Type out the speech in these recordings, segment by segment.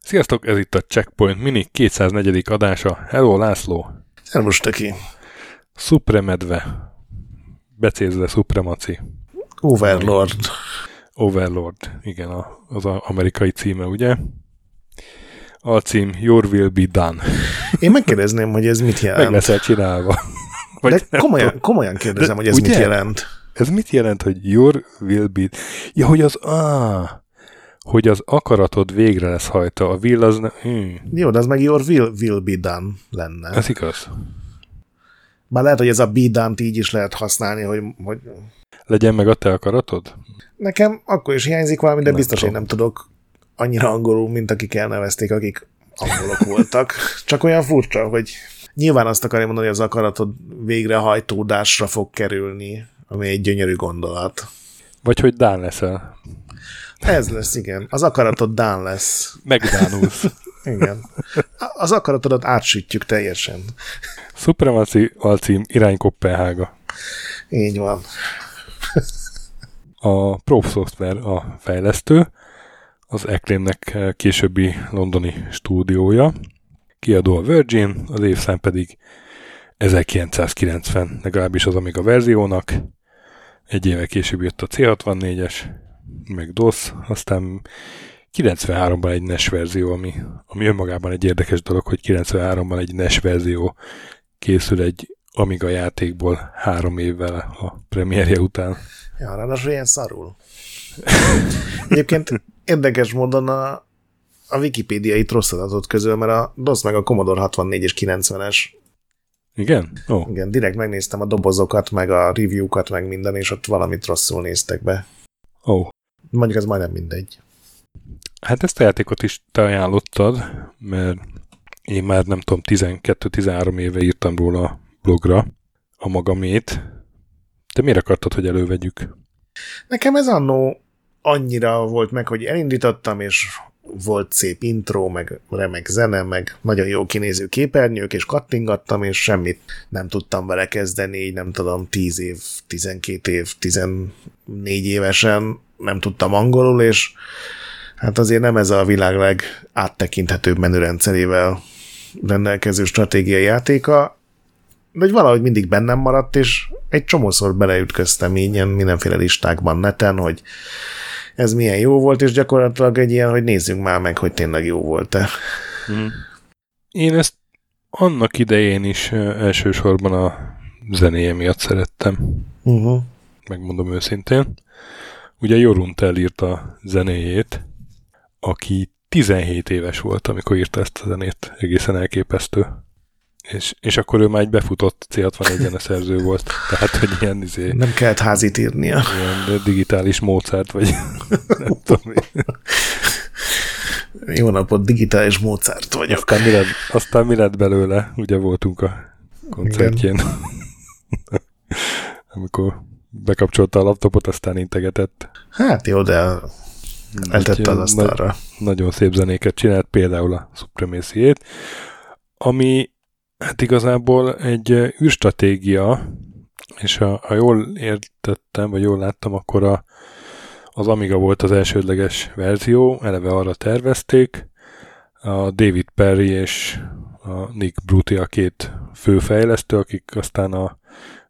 Sziasztok, ez itt a Checkpoint Mini 204. adása. Hello, László. Szervus, Teki. Supremedve. Becézve Supremaci. Overlord. Overlord, igen, az a amerikai címe, ugye? Alcím Your Will Be Done. Én megkérdezném, hogy ez mit jelent. Meg leszel csinálva. Vagy De komolyan, komolyan kérdezem, De, hogy ez ugye? mit jelent. Ez mit jelent, hogy Your Will Be... Ja, hogy az... Ah, hogy az akaratod végre lesz hajta. A will az... Ne... Hmm. Jó, de az meg your will, will be done lenne. Ez igaz. Már lehet, hogy ez a be done így is lehet használni, hogy, hogy... Legyen meg a te akaratod? Nekem akkor is hiányzik valami, de nem biztos tudom. én nem tudok annyira angolul, mint akik elnevezték, akik angolok voltak. Csak olyan furcsa, hogy nyilván azt akarja mondani, hogy az akaratod végrehajtódásra fog kerülni, ami egy gyönyörű gondolat. Vagy hogy Dán leszel. Ez lesz, igen. Az akaratod Dán lesz. Megdánulsz. igen. Az akaratodat átsütjük teljesen. Supremacy alcím irány Kopenhága. Így van. A Probe Software a fejlesztő, az Acclaimnek későbbi londoni stúdiója. Kiadó a Virgin, az évszám pedig 1990, legalábbis az Amiga verziónak. Egy éve később jött a C64-es, meg DOS, aztán 93-ban egy NES verzió, ami, ami önmagában egy érdekes dolog, hogy 93-ban egy NES verzió készül egy Amiga játékból három évvel a premierje után. Ja, ráadásul ilyen szarul. Egyébként érdekes módon a, a Wikipédia itt rossz adatot közül, mert a DOS meg a Commodore 64 és 90-es igen? Oh. Igen, direkt megnéztem a dobozokat, meg a review-kat, meg minden, és ott valamit rosszul néztek be. Ó. Oh. Mondjuk ez majdnem mindegy. Hát ezt a játékot is te ajánlottad, mert én már nem tudom, 12-13 éve írtam róla a blogra a magamét. Te miért akartad, hogy elővegyük? Nekem ez annó annyira volt meg, hogy elindítottam, és volt szép intro, meg remek zene, meg nagyon jó kinéző képernyők, és kattingattam, és semmit nem tudtam vele kezdeni, így nem tudom, 10 év, 12 év, 14 évesen nem tudtam angolul, és hát azért nem ez a világ legáttekinthetőbb menürendszerével rendelkező stratégiai játéka, de hogy valahogy mindig bennem maradt, és egy csomószor beleütköztem így ilyen mindenféle listákban neten, hogy ez milyen jó volt, és gyakorlatilag egy ilyen, hogy nézzünk már meg, hogy tényleg jó volt-e. Hmm. Én ezt annak idején is elsősorban a zenéje miatt szerettem. Uh-huh. Megmondom őszintén. Ugye Jorunt elírta a zenéjét, aki 17 éves volt, amikor írta ezt a zenét. Egészen elképesztő. És, és akkor ő már egy befutott C61-en a szerző volt. Tehát, hogy ilyen izé, Nem kellett házit írnia. Ilyen digitális módszert, vagy nem tudom. Jó napot, digitális módszert vagyok. Aztán mi, lett, aztán mi lett belőle? Ugye voltunk a koncertjén. Amikor bekapcsolta a laptopot, aztán integetett. Hát jó, de eltette az asztalra. Nagy, nagyon szép zenéket csinált, például a supremacy ami hát igazából egy űrstratégia, és ha, ha jól értettem, vagy jól láttam, akkor a, az Amiga volt az elsődleges verzió, eleve arra tervezték, a David Perry és a Nick Bruti a két főfejlesztő, akik aztán a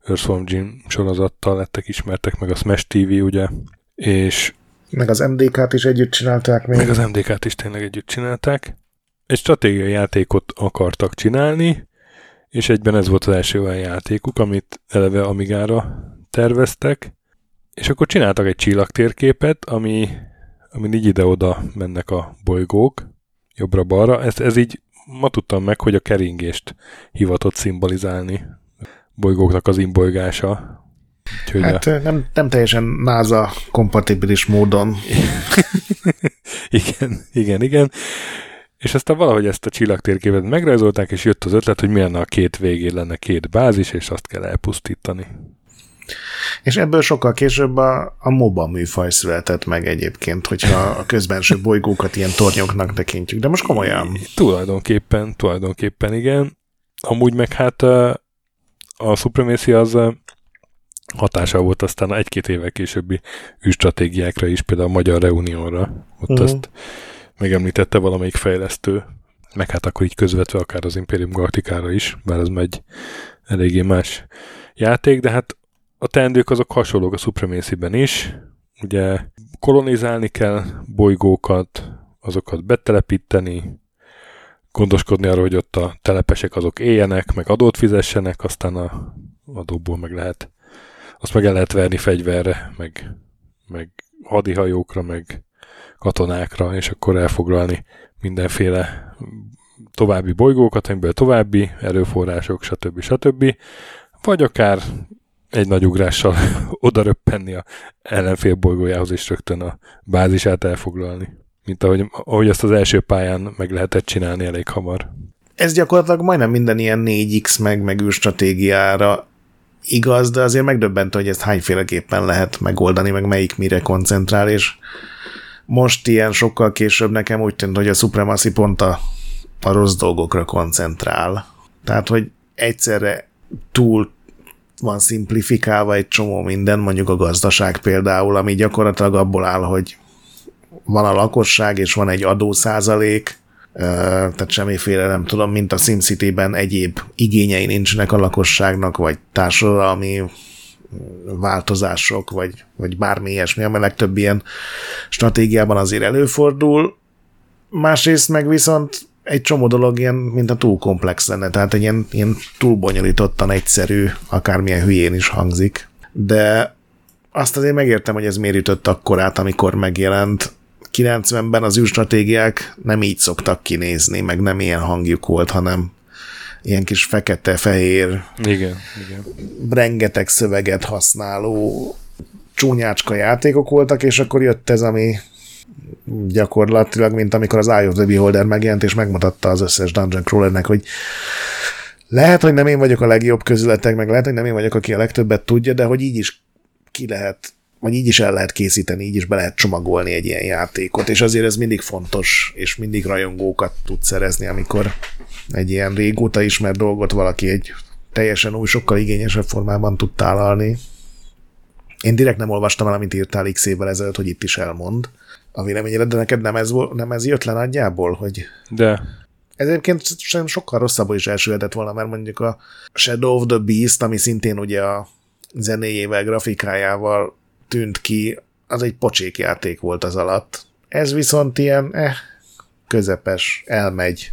Earthworm Jim sorozattal lettek ismertek, meg a Smash TV, ugye, és meg az MDK-t is együtt csinálták még. Meg az MDK-t is tényleg együtt csinálták. Egy stratégiai játékot akartak csinálni, és egyben ez volt az első olyan játékuk, amit eleve Amigára terveztek, és akkor csináltak egy csillagtérképet, ami, ami így ide-oda mennek a bolygók, jobbra-balra. Ez, ez így ma tudtam meg, hogy a keringést hivatott szimbolizálni bolygóknak az imbolygása. Úgyhogy hát a... nem, nem teljesen NASA kompatibilis módon. igen, igen, igen. És aztán valahogy ezt a csillagtérképet megrajzolták, és jött az ötlet, hogy milyen a két végén lenne két bázis, és azt kell elpusztítani. És ebből sokkal később a, a MOBA műfaj született meg egyébként, hogyha a közbenső bolygókat ilyen tornyoknak tekintjük. De most komolyan. Tulajdonképpen, tulajdonképpen igen. Amúgy meg hát a Supremacy az hatása volt aztán egy-két évvel későbbi űrstratégiákra is, például a Magyar Reunionra. Ott uh-huh. azt megemlítette valamelyik fejlesztő, meg hát akkor így közvetve akár az Imperium Galactikára is, bár az megy eléggé más játék, de hát a teendők azok hasonlók a Supremacy-ben is. Ugye kolonizálni kell bolygókat, azokat betelepíteni, gondoskodni arról, hogy ott a telepesek azok éljenek, meg adót fizessenek, aztán a adóból meg lehet, azt meg el lehet verni fegyverre, meg, meg hadihajókra, meg katonákra, és akkor elfoglalni mindenféle további bolygókat, amiből további erőforrások, stb. stb. Vagy akár egy nagy ugrással oda röppenni a ellenfél bolygójához, és rögtön a bázisát elfoglalni. Mint ahogy, ahogy azt az első pályán meg lehetett csinálni elég hamar. Ez gyakorlatilag majdnem minden ilyen 4X meg, meg stratégiára igaz, de azért megdöbbentő, hogy ezt hányféleképpen lehet megoldani, meg melyik mire koncentrál, és most ilyen sokkal később nekem úgy tűnt, hogy a Supremacy pont a, a rossz dolgokra koncentrál. Tehát, hogy egyszerre túl van szimplifikálva egy csomó minden, mondjuk a gazdaság például, ami gyakorlatilag abból áll, hogy van a lakosság, és van egy adószázalék, tehát semmiféle, nem tudom, mint a SimCity-ben egyéb igényei nincsenek a lakosságnak, vagy társadalmi változások, vagy, vagy bármi ilyesmi, ami legtöbb ilyen stratégiában azért előfordul. Másrészt meg viszont egy csomó dolog ilyen, mint a túl komplex lenne, tehát egy ilyen, ilyen túl bonyolítottan egyszerű, akármilyen hülyén is hangzik. De azt azért megértem, hogy ez miért ütött akkorát, amikor megjelent. 90-ben az űrstratégiák nem így szoktak kinézni, meg nem ilyen hangjuk volt, hanem ilyen kis fekete-fehér, igen, igen. rengeteg szöveget használó csúnyácska játékok voltak, és akkor jött ez, ami gyakorlatilag, mint amikor az Eye of the Beholder megjelent, és megmutatta az összes Dungeon Crawlernek, hogy lehet, hogy nem én vagyok a legjobb közületek, meg lehet, hogy nem én vagyok, aki a legtöbbet tudja, de hogy így is ki lehet, vagy így is el lehet készíteni, így is be lehet csomagolni egy ilyen játékot, és azért ez mindig fontos, és mindig rajongókat tud szerezni, amikor egy ilyen régóta ismert dolgot valaki egy teljesen új, sokkal igényesebb formában tud tálalni. Én direkt nem olvastam el, amit írtál x évvel ezelőtt, hogy itt is elmond a véleményére, de neked nem ez, nem ez jött le nagyjából, hogy... De. Ez egyébként sem sokkal rosszabbul is elsülhetett volna, mert mondjuk a Shadow of the Beast, ami szintén ugye a zenéjével, grafikájával tűnt ki, az egy pocsék játék volt az alatt. Ez viszont ilyen, eh, közepes, elmegy,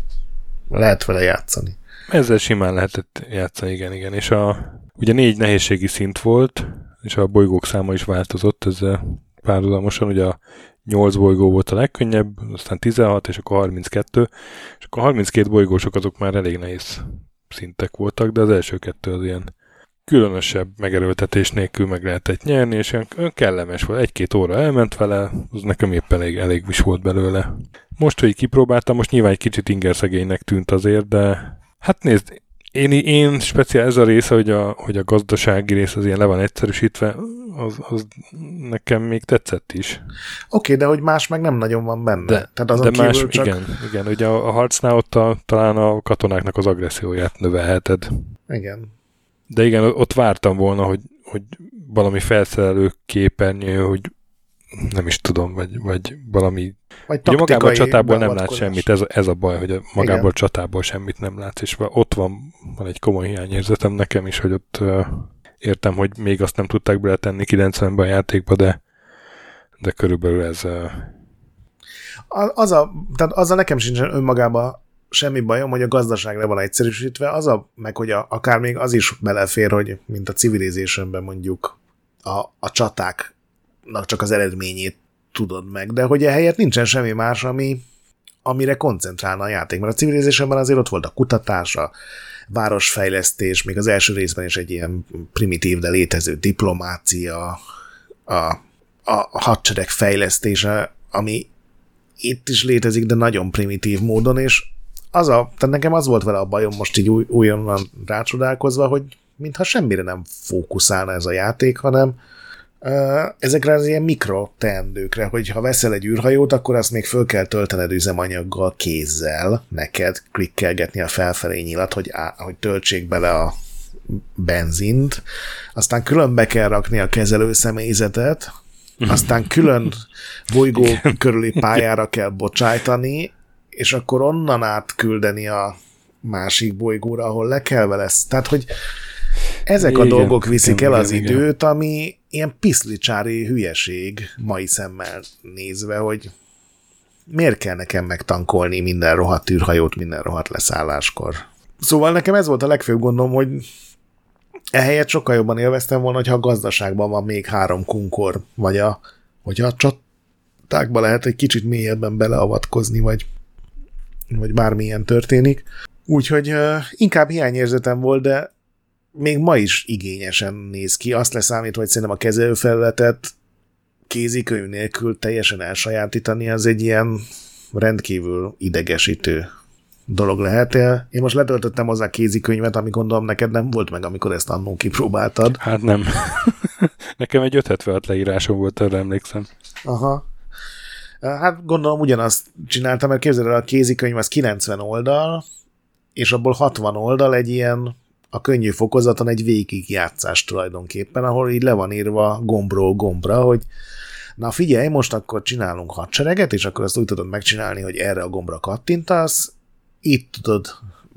lehet vele játszani. Ezzel simán lehetett játszani, igen, igen. És a, ugye négy nehézségi szint volt, és a bolygók száma is változott ezzel párhuzamosan. Ugye a 8 bolygó volt a legkönnyebb, aztán 16, és akkor 32, és akkor 32 bolygósok azok már elég nehéz szintek voltak, de az első kettő az ilyen különösebb megerőltetés nélkül meg lehetett nyerni, és olyan kellemes volt. Egy-két óra elment vele, az nekem épp elég, elég is volt belőle. Most, hogy kipróbáltam, most nyilván egy kicsit ingerszegénynek tűnt azért, de hát nézd, én, én speciál ez a része, hogy a, hogy a gazdasági rész az ilyen le van egyszerűsítve, az, az nekem még tetszett is. Oké, okay, de hogy más meg nem nagyon van benne. De, Tehát azon de más, csak... igen, igen, ugye a, a harcnál ott a, talán a katonáknak az agresszióját növelheted. Igen. De igen, ott vártam volna, hogy, hogy valami felszerelő képernyő, hogy nem is tudom, vagy, vagy valami... Vagy Ugye magából a csatából nem lát semmit, ez, ez a baj, hogy a magából Igen. a csatából semmit nem látsz, és ott van, van egy komoly hiányérzetem nekem is, hogy ott uh, értem, hogy még azt nem tudták beletenni 90-ben a játékba, de, de körülbelül ez... Uh... Az a, tehát azzal nekem sincsen önmagában semmi bajom, hogy a gazdaságra van egyszerűsítve, az a, meg hogy a, akár még az is belefér, hogy mint a civilizationben mondjuk a, a csatáknak csak az eredményét tudod meg, de hogy ehelyett nincsen semmi más, ami, amire koncentrálna a játék, mert a civilizationben azért ott volt a kutatás, a városfejlesztés, még az első részben is egy ilyen primitív, de létező diplomácia, a, a hadsereg fejlesztése, ami itt is létezik, de nagyon primitív módon, és az a, tehát nekem az volt vele a bajom most így új, újonnan rácsodálkozva, hogy mintha semmire nem fókuszálna ez a játék, hanem ezekre az ilyen mikro teendőkre, hogy ha veszel egy űrhajót, akkor azt még föl kell töltened üzemanyaggal kézzel, neked klikkelgetni a felfelé nyilat, hogy, á, hogy töltsék bele a benzint, aztán külön be kell rakni a kezelő személyzetet, aztán külön bolygó körüli pályára kell bocsájtani, és akkor onnan át küldeni a másik bolygóra, ahol lekelve lesz. Tehát, hogy ezek igen, a dolgok viszik igen, el az igen, időt, igen. ami ilyen piszlicsári hülyeség mai szemmel nézve, hogy miért kell nekem megtankolni minden rohadt űrhajót minden rohadt leszálláskor. Szóval nekem ez volt a legfőbb gondom, hogy ehelyett sokkal jobban élveztem volna, hogyha a gazdaságban van még három kunkor, vagy a, hogyha a csatákba lehet egy kicsit mélyebben beleavatkozni, vagy, vagy bármilyen történik. Úgyhogy uh, inkább hiányérzetem volt, de még ma is igényesen néz ki. Azt leszámítva, hogy szerintem a kezelőfelületet kézikönyv nélkül teljesen elsajátítani, az egy ilyen rendkívül idegesítő dolog lehet. Én most letöltöttem hozzá kézikönyvet, ami gondolom neked nem volt meg, amikor ezt annó kipróbáltad. Hát nem. Nekem egy 576 leírásom volt, arra emlékszem. Aha. Hát gondolom ugyanazt csináltam, mert képzeld el, a kézikönyv az 90 oldal, és abból 60 oldal egy ilyen a könnyű fokozaton egy végigjátszás tulajdonképpen, ahol így le van írva gombról gombra, hogy na figyelj, most akkor csinálunk hadsereget, és akkor azt úgy tudod megcsinálni, hogy erre a gombra kattintasz, itt tudod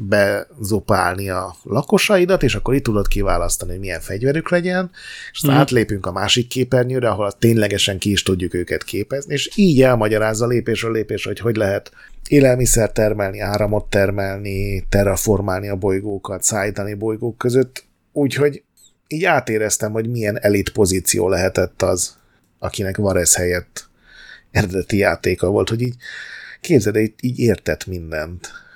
bezopálni a lakosaidat, és akkor itt tudod kiválasztani, hogy milyen fegyverük legyen, és aztán mm. átlépünk a másik képernyőre, ahol ténylegesen ki is tudjuk őket képezni, és így elmagyarázza lépésről lépés, hogy hogy lehet élelmiszer termelni, áramot termelni, terraformálni a bolygókat, szállítani bolygók között, úgyhogy így átéreztem, hogy milyen elit pozíció lehetett az, akinek Varez helyett eredeti játéka volt, hogy így képzeld, így, így értett mindent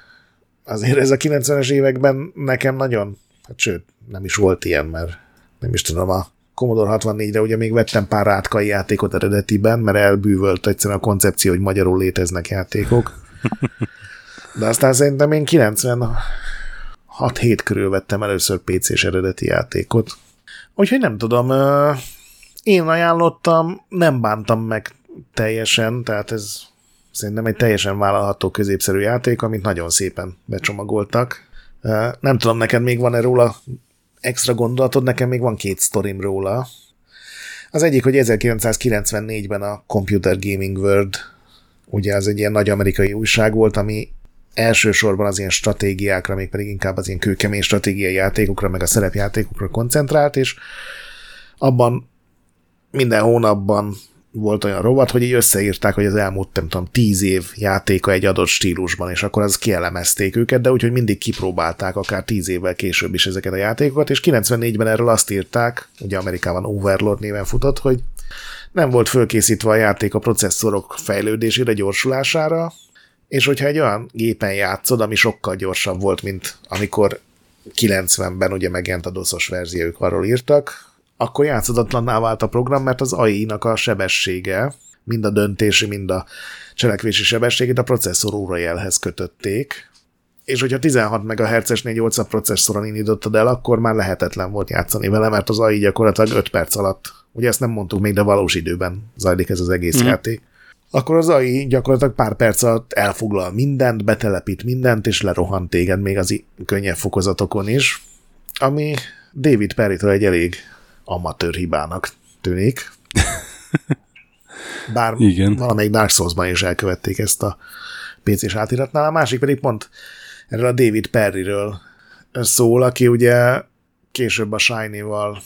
azért ez a 90-es években nekem nagyon, hát sőt, nem is volt ilyen, mert nem is tudom, a Commodore 64-re ugye még vettem pár átkai játékot eredetiben, mert elbűvölt egyszerűen a koncepció, hogy magyarul léteznek játékok. De aztán szerintem én 96 hét körül vettem először PC-s eredeti játékot. Úgyhogy nem tudom, én ajánlottam, nem bántam meg teljesen, tehát ez Szerintem egy teljesen vállalható középszerű játék, amit nagyon szépen becsomagoltak. Nem tudom, neked még van-e róla extra gondolatod, nekem még van két sztorim róla. Az egyik, hogy 1994-ben a Computer Gaming World, ugye az egy ilyen nagy amerikai újság volt, ami elsősorban az ilyen stratégiákra, még pedig inkább az ilyen kőkemény stratégiai játékokra, meg a szerepjátékokra koncentrált, és abban minden hónapban volt olyan rovat, hogy így összeírták, hogy az elmúlt, nem tudom, tíz év játéka egy adott stílusban, és akkor az kielemezték őket, de úgyhogy mindig kipróbálták, akár tíz évvel később is ezeket a játékokat, és 94-ben erről azt írták, ugye Amerikában Overlord néven futott, hogy nem volt fölkészítve a játék a processzorok fejlődésére, gyorsulására, és hogyha egy olyan gépen játszod, ami sokkal gyorsabb volt, mint amikor 90-ben ugye megjelent a doszos verziók, arról írtak, akkor játszadatlanná vált a program, mert az AI-nak a sebessége, mind a döntési, mind a cselekvési sebességét a processzor órajelhez kötötték, és hogyha 16 MHz-es 480 processzoron indítottad el, akkor már lehetetlen volt játszani vele, mert az AI gyakorlatilag 5 perc alatt, ugye ezt nem mondtuk még, de valós időben zajlik ez az egész mm. játék, akkor az AI gyakorlatilag pár perc alatt elfoglal mindent, betelepít mindent, és lerohan téged még az könnyebb fokozatokon is, ami David Perry-től egy elég amatőr hibának tűnik. Bár Igen. valamelyik Dark Souls-ban is elkövették ezt a PC-s átiratnál. A másik pedig pont erről a David Perryről szól, aki ugye később a Shiny-val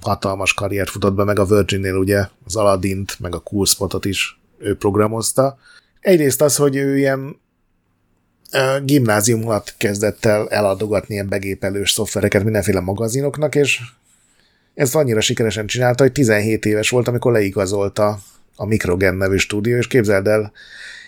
hatalmas karriert futott be, meg a Virgin-nél ugye az Aladdin-t, meg a Cool Spotot is ő programozta. Egyrészt az, hogy ő ilyen gimnázium alatt kezdett el eladogatni ilyen begépelős szoftvereket mindenféle magazinoknak, és ezt annyira sikeresen csinálta, hogy 17 éves volt, amikor leigazolta a Microgen nevű stúdió, és képzeld el,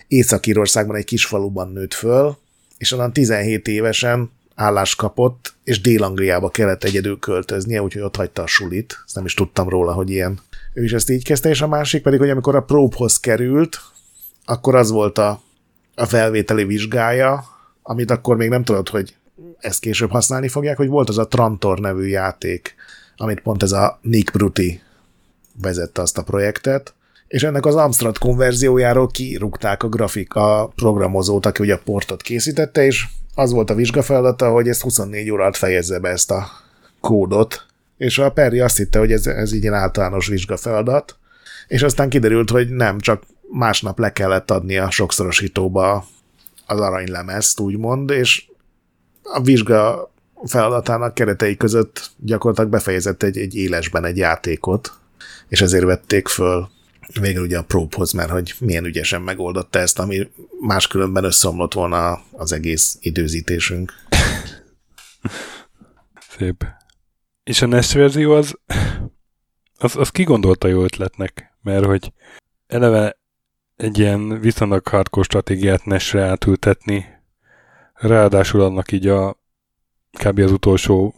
Észak-Írországban egy kis faluban nőtt föl, és onnan 17 évesen állást kapott, és Dél-Angliába kellett egyedül költöznie, úgyhogy ott hagyta a sulit. Ezt nem is tudtam róla, hogy ilyen. Ő is ezt így kezdte, és a másik pedig, hogy amikor a próbhoz került, akkor az volt a, a felvételi vizsgája, amit akkor még nem tudod, hogy ezt később használni fogják, hogy volt az a Trantor nevű játék, amit pont ez a Nick Bruti vezette azt a projektet, és ennek az Amstrad konverziójáról kirúgták a grafik, a programozót, aki ugye a portot készítette, és az volt a vizsgafeladata, hogy ezt 24 óra alatt fejezze be ezt a kódot, és a Perry azt hitte, hogy ez, ez így egy általános vizsgafeladat, és aztán kiderült, hogy nem, csak másnap le kellett adni a sokszorosítóba az aranylemezt, úgymond, és a vizsga feladatának keretei között gyakorlatilag befejezett egy, egy élesben egy játékot, és ezért vették föl végül ugye a próbhoz, mert hogy milyen ügyesen megoldotta ezt, ami máskülönben összeomlott volna az egész időzítésünk. Szép. És a NES verzió az, az, az kigondolta jó ötletnek, mert hogy eleve egy ilyen viszonylag hardcore stratégiát NES-re átültetni, ráadásul annak így a kb. az utolsó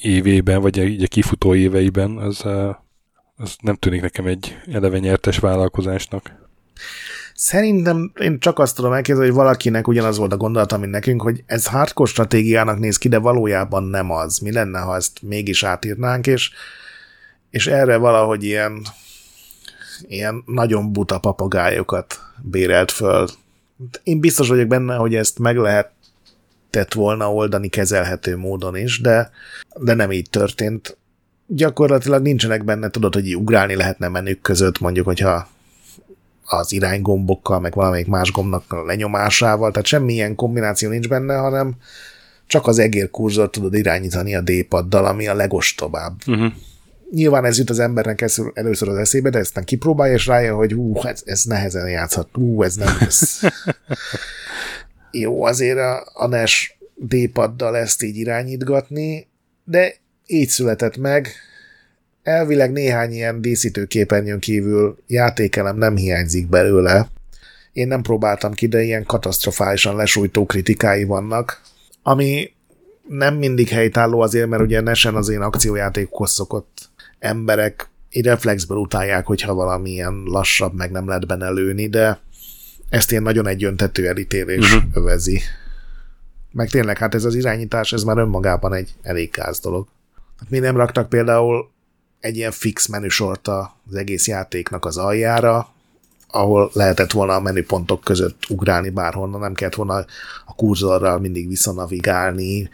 évében, vagy így a kifutó éveiben, az, az nem tűnik nekem egy eleve nyertes vállalkozásnak. Szerintem én csak azt tudom elképzelni, hogy valakinek ugyanaz volt a gondolat, mint nekünk, hogy ez hardcore stratégiának néz ki, de valójában nem az. Mi lenne, ha ezt mégis átírnánk, és, és erre valahogy ilyen, ilyen nagyon buta papagájokat bérelt föl. Én biztos vagyok benne, hogy ezt meg lehet tett volna oldani kezelhető módon is, de, de nem így történt. Gyakorlatilag nincsenek benne, tudod, hogy ugrálni lehetne menük között, mondjuk, hogyha az iránygombokkal, meg valamelyik más gombnak a lenyomásával, tehát semmilyen kombináció nincs benne, hanem csak az egérkurzor tudod irányítani a D-paddal, ami a legostobább. Uh-huh. Nyilván ez jut az embernek először az eszébe, de nem kipróbálja, és rájön, hogy hú, ez, ez nehezen játszhat, hú, ez nem lesz. Jó, azért a, a NES D-paddal ezt így irányítgatni, de így született meg, elvileg néhány ilyen díszítőképernyőn kívül játékelem nem hiányzik belőle. Én nem próbáltam ki, de ilyen katasztrofálisan lesújtó kritikái vannak, ami nem mindig helytálló azért, mert ugye Nesen az én akciójátékhoz szokott emberek így reflexből utálják, hogyha valamilyen lassabb, meg nem lehet benne lőni, de ezt ilyen nagyon egyöntető elítélés uh-huh. övezi. Meg tényleg, hát ez az irányítás, ez már önmagában egy elég gáz dolog. Hát mi nem raktak például egy ilyen fix menüsort az egész játéknak az aljára, ahol lehetett volna a menüpontok között ugrálni bárhonnan, nem kellett volna a kurzorral mindig visszanavigálni,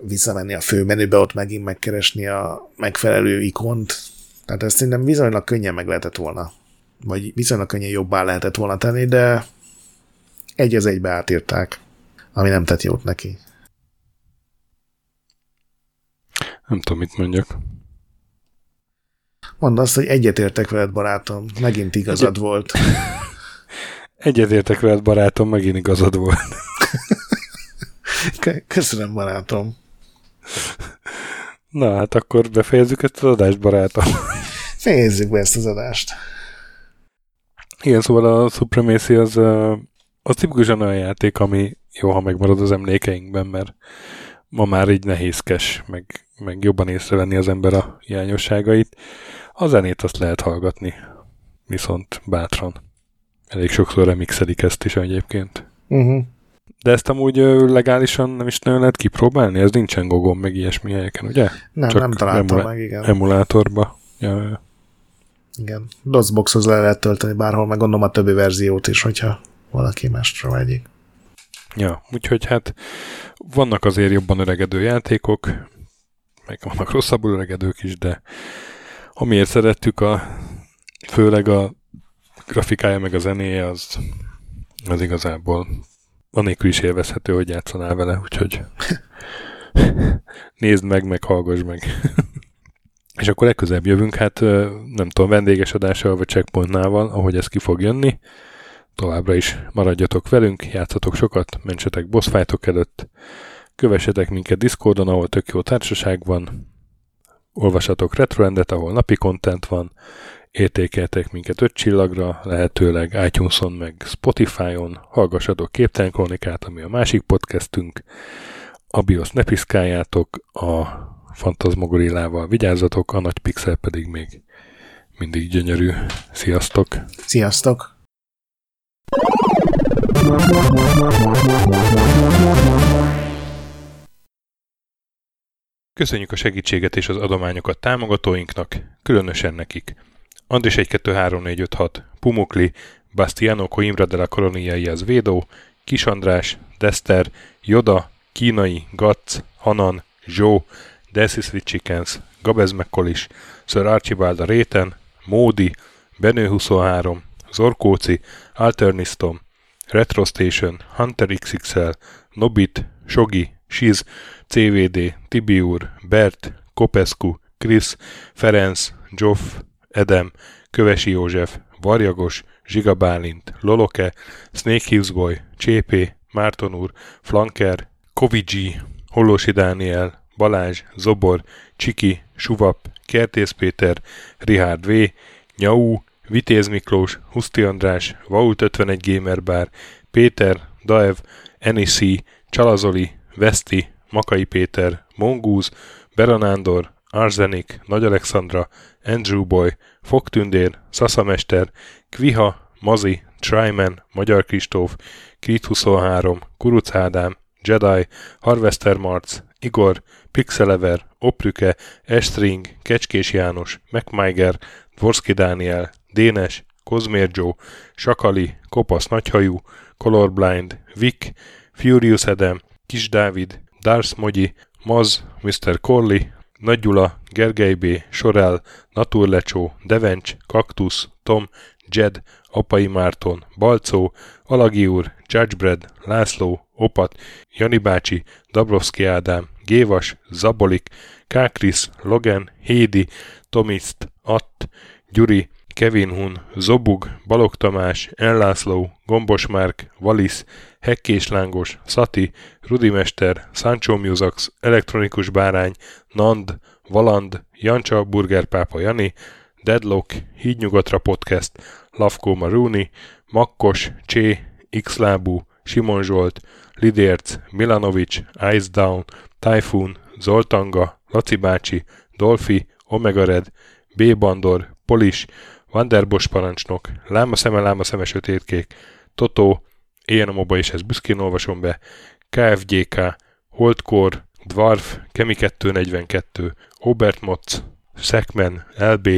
visszamenni a főmenübe, ott megint megkeresni a megfelelő ikont. Tehát ezt szerintem viszonylag könnyen meg lehetett volna, vagy viszonylag könnyen jobbá lehetett volna tenni, de egy az egybe átírták, ami nem tett jót neki. Nem tudom, mit mondjak. Mondd azt, hogy egyetértek veled, barátom. Megint igazad Egyet... volt. Egyetértek veled, barátom, megint igazad volt. Köszönöm, barátom. Na, hát akkor befejezzük ezt az adást, barátom. Fejezzük be ezt az adást. Igen, szóval a Supremacy az, az tipikusan olyan játék, ami jó, ha megmarad az emlékeinkben, mert ma már így nehézkes, meg, meg jobban észrevenni az ember a hiányosságait. A zenét azt lehet hallgatni, viszont bátran. Elég sokszor remixelik ezt is egyébként. Uh-huh. De ezt amúgy legálisan nem is nagyon lehet kipróbálni? Ez nincsen gogon, meg ilyesmi helyeken, ugye? Nem, Csak nem találtam emula- meg, igen. Emulátorba. Ja, ja. Igen. DOSBoxhoz le lehet tölteni bárhol, meg gondolom a többi verziót is, hogyha valaki másra vegyik. Ja, úgyhogy hát vannak azért jobban öregedő játékok, meg vannak rosszabbul öregedők is, de amiért szerettük, a, főleg a grafikája meg a zenéje, az, az igazából anélkül is élvezhető, hogy játszanál vele, úgyhogy nézd meg, meg hallgass meg. És akkor legközelebb jövünk, hát nem tudom, vendéges adással vagy checkpointnával, ahogy ez ki fog jönni. Továbbra is maradjatok velünk, játszatok sokat, mentsetek boss előtt, kövessetek minket Discordon, ahol tök jó társaság van, olvassatok Retroendet, ahol napi kontent van, értékeltek minket öt csillagra, lehetőleg iTunes-on meg Spotify-on, hallgassatok Képtelen Kronikát, ami a másik podcastünk, a BIOS ne piszkáljátok, a Fantasmogorillával vigyázzatok, a nagy pixel pedig még mindig gyönyörű. Sziasztok! Sziasztok! Köszönjük a segítséget és az adományokat támogatóinknak, különösen nekik. Andris 1 2 3 4 5 6, Pumukli, Bastiano Coimbra de la Colonia az Védó, Kis András, Dester, Joda, Kínai, Gatz, Hanan, Zsó, Dancy Sweet Chickens, Gabez McCollish, Sir Archibald a réten, Módi, Benő 23, Zorkóci, Alternistom, Retro Station, Hunter XXL, Nobit, Sogi, Shiz, CVD, Tibiur, Bert, Kopescu, Chris, Ferenc, Joff, Edem, Kövesi József, Varjagos, Zsiga Bálint, Loloke, Snake Hughes Boy, Csépé, Márton úr, Flanker, Kovicsi, Hollósi Dániel, Balázs, Zobor, Csiki, Suvap, Kertész Péter, Rihárd V, Nyau, Vitéz Miklós, Huszti András, Vault 51 Gamer Bar, Péter, Daev, Enisi, Csalazoli, Veszti, Makai Péter, Mongúz, Beranándor, Arzenik, Nagy Alexandra, Andrew Boy, Fogtündér, Szaszamester, Kviha, Mazi, Tryman, Magyar Kristóf, Krit 23, Kuruc Ádám, Jedi, Harvester Marc, Igor, Pixelever, Oprüke, Estring, Kecskés János, MacMiger, Dvorski Dániel, Dénes, Kozmér Joe, Sakali, Kopasz Nagyhajú, Colorblind, Vic, Furious Adam, Kis Dávid, Dars Mogyi, Maz, Mr. Corley, Nagy Gyula, Gergely B., Sorel, Naturlecsó, Devencs, Kaktusz, Tom, Jed, Apai Márton, Balcó, Alagi úr, Judgebred, László, Opat, Jani bácsi, Dabrowski Ádám, Gévas, Zabolik, Kákris, Logan, Hédi, Tomiszt, Att, Gyuri, Kevin Hun, Zobug, Balog Tamás, Enlászló, Gombos Márk, Valisz, Hekkés Lángos, Szati, Rudimester, Sancho Musax, Elektronikus Bárány, Nand, Valand, Jancsa, Burgerpápa Jani, Deadlock, Hídnyugatra Podcast, Lavko Maruni, Makkos, Csé, Xlábú, Simon Zsolt, Lidérc, Milanovic, Ice Down, Typhoon, Zoltanga, Laci bácsi, Dolfi, Omega Red, B. Bandor, Polis, Vanderbos parancsnok, Láma szeme, láma szeme sötétkék, Totó, Éjjel a moba és ezt büszkén olvasom be, KFGK, Holdkor, Dwarf, Kemi 242, Obert Motz, Szekmen, LB,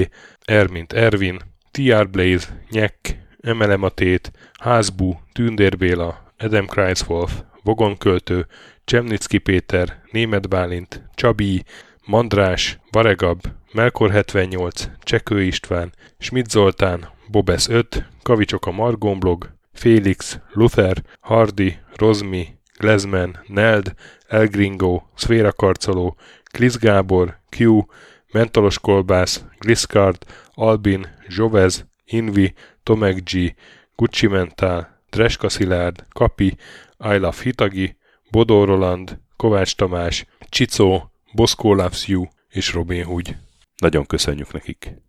Ermint Ervin, TR Blaze, Nyek, MLM Atét, Házbu, Tündér Béla, Adam Kreiswolf, Vogonköltő, Csemnicki Péter, Német Bálint, Csabi, Mandrás, Varegab, Melkor 78, Csekő István, Schmidt Zoltán, Bobesz 5, Kavicsok a Margomblog, Félix, Luther, Hardy, Rozmi, Glezman, Neld, Elgringo, Szféra Karcoló, Klisz Gábor, Q, Mentolos Kolbász, Gliscard, Albin, Jovez, Invi, Tomek G, Gucci Mental, Dreska Szilárd, Kapi, I Love Hitagi, Bodó Roland, Kovács Tamás, Csicó, Boszkó Loves és Robin Hood. Nagyon köszönjük nekik!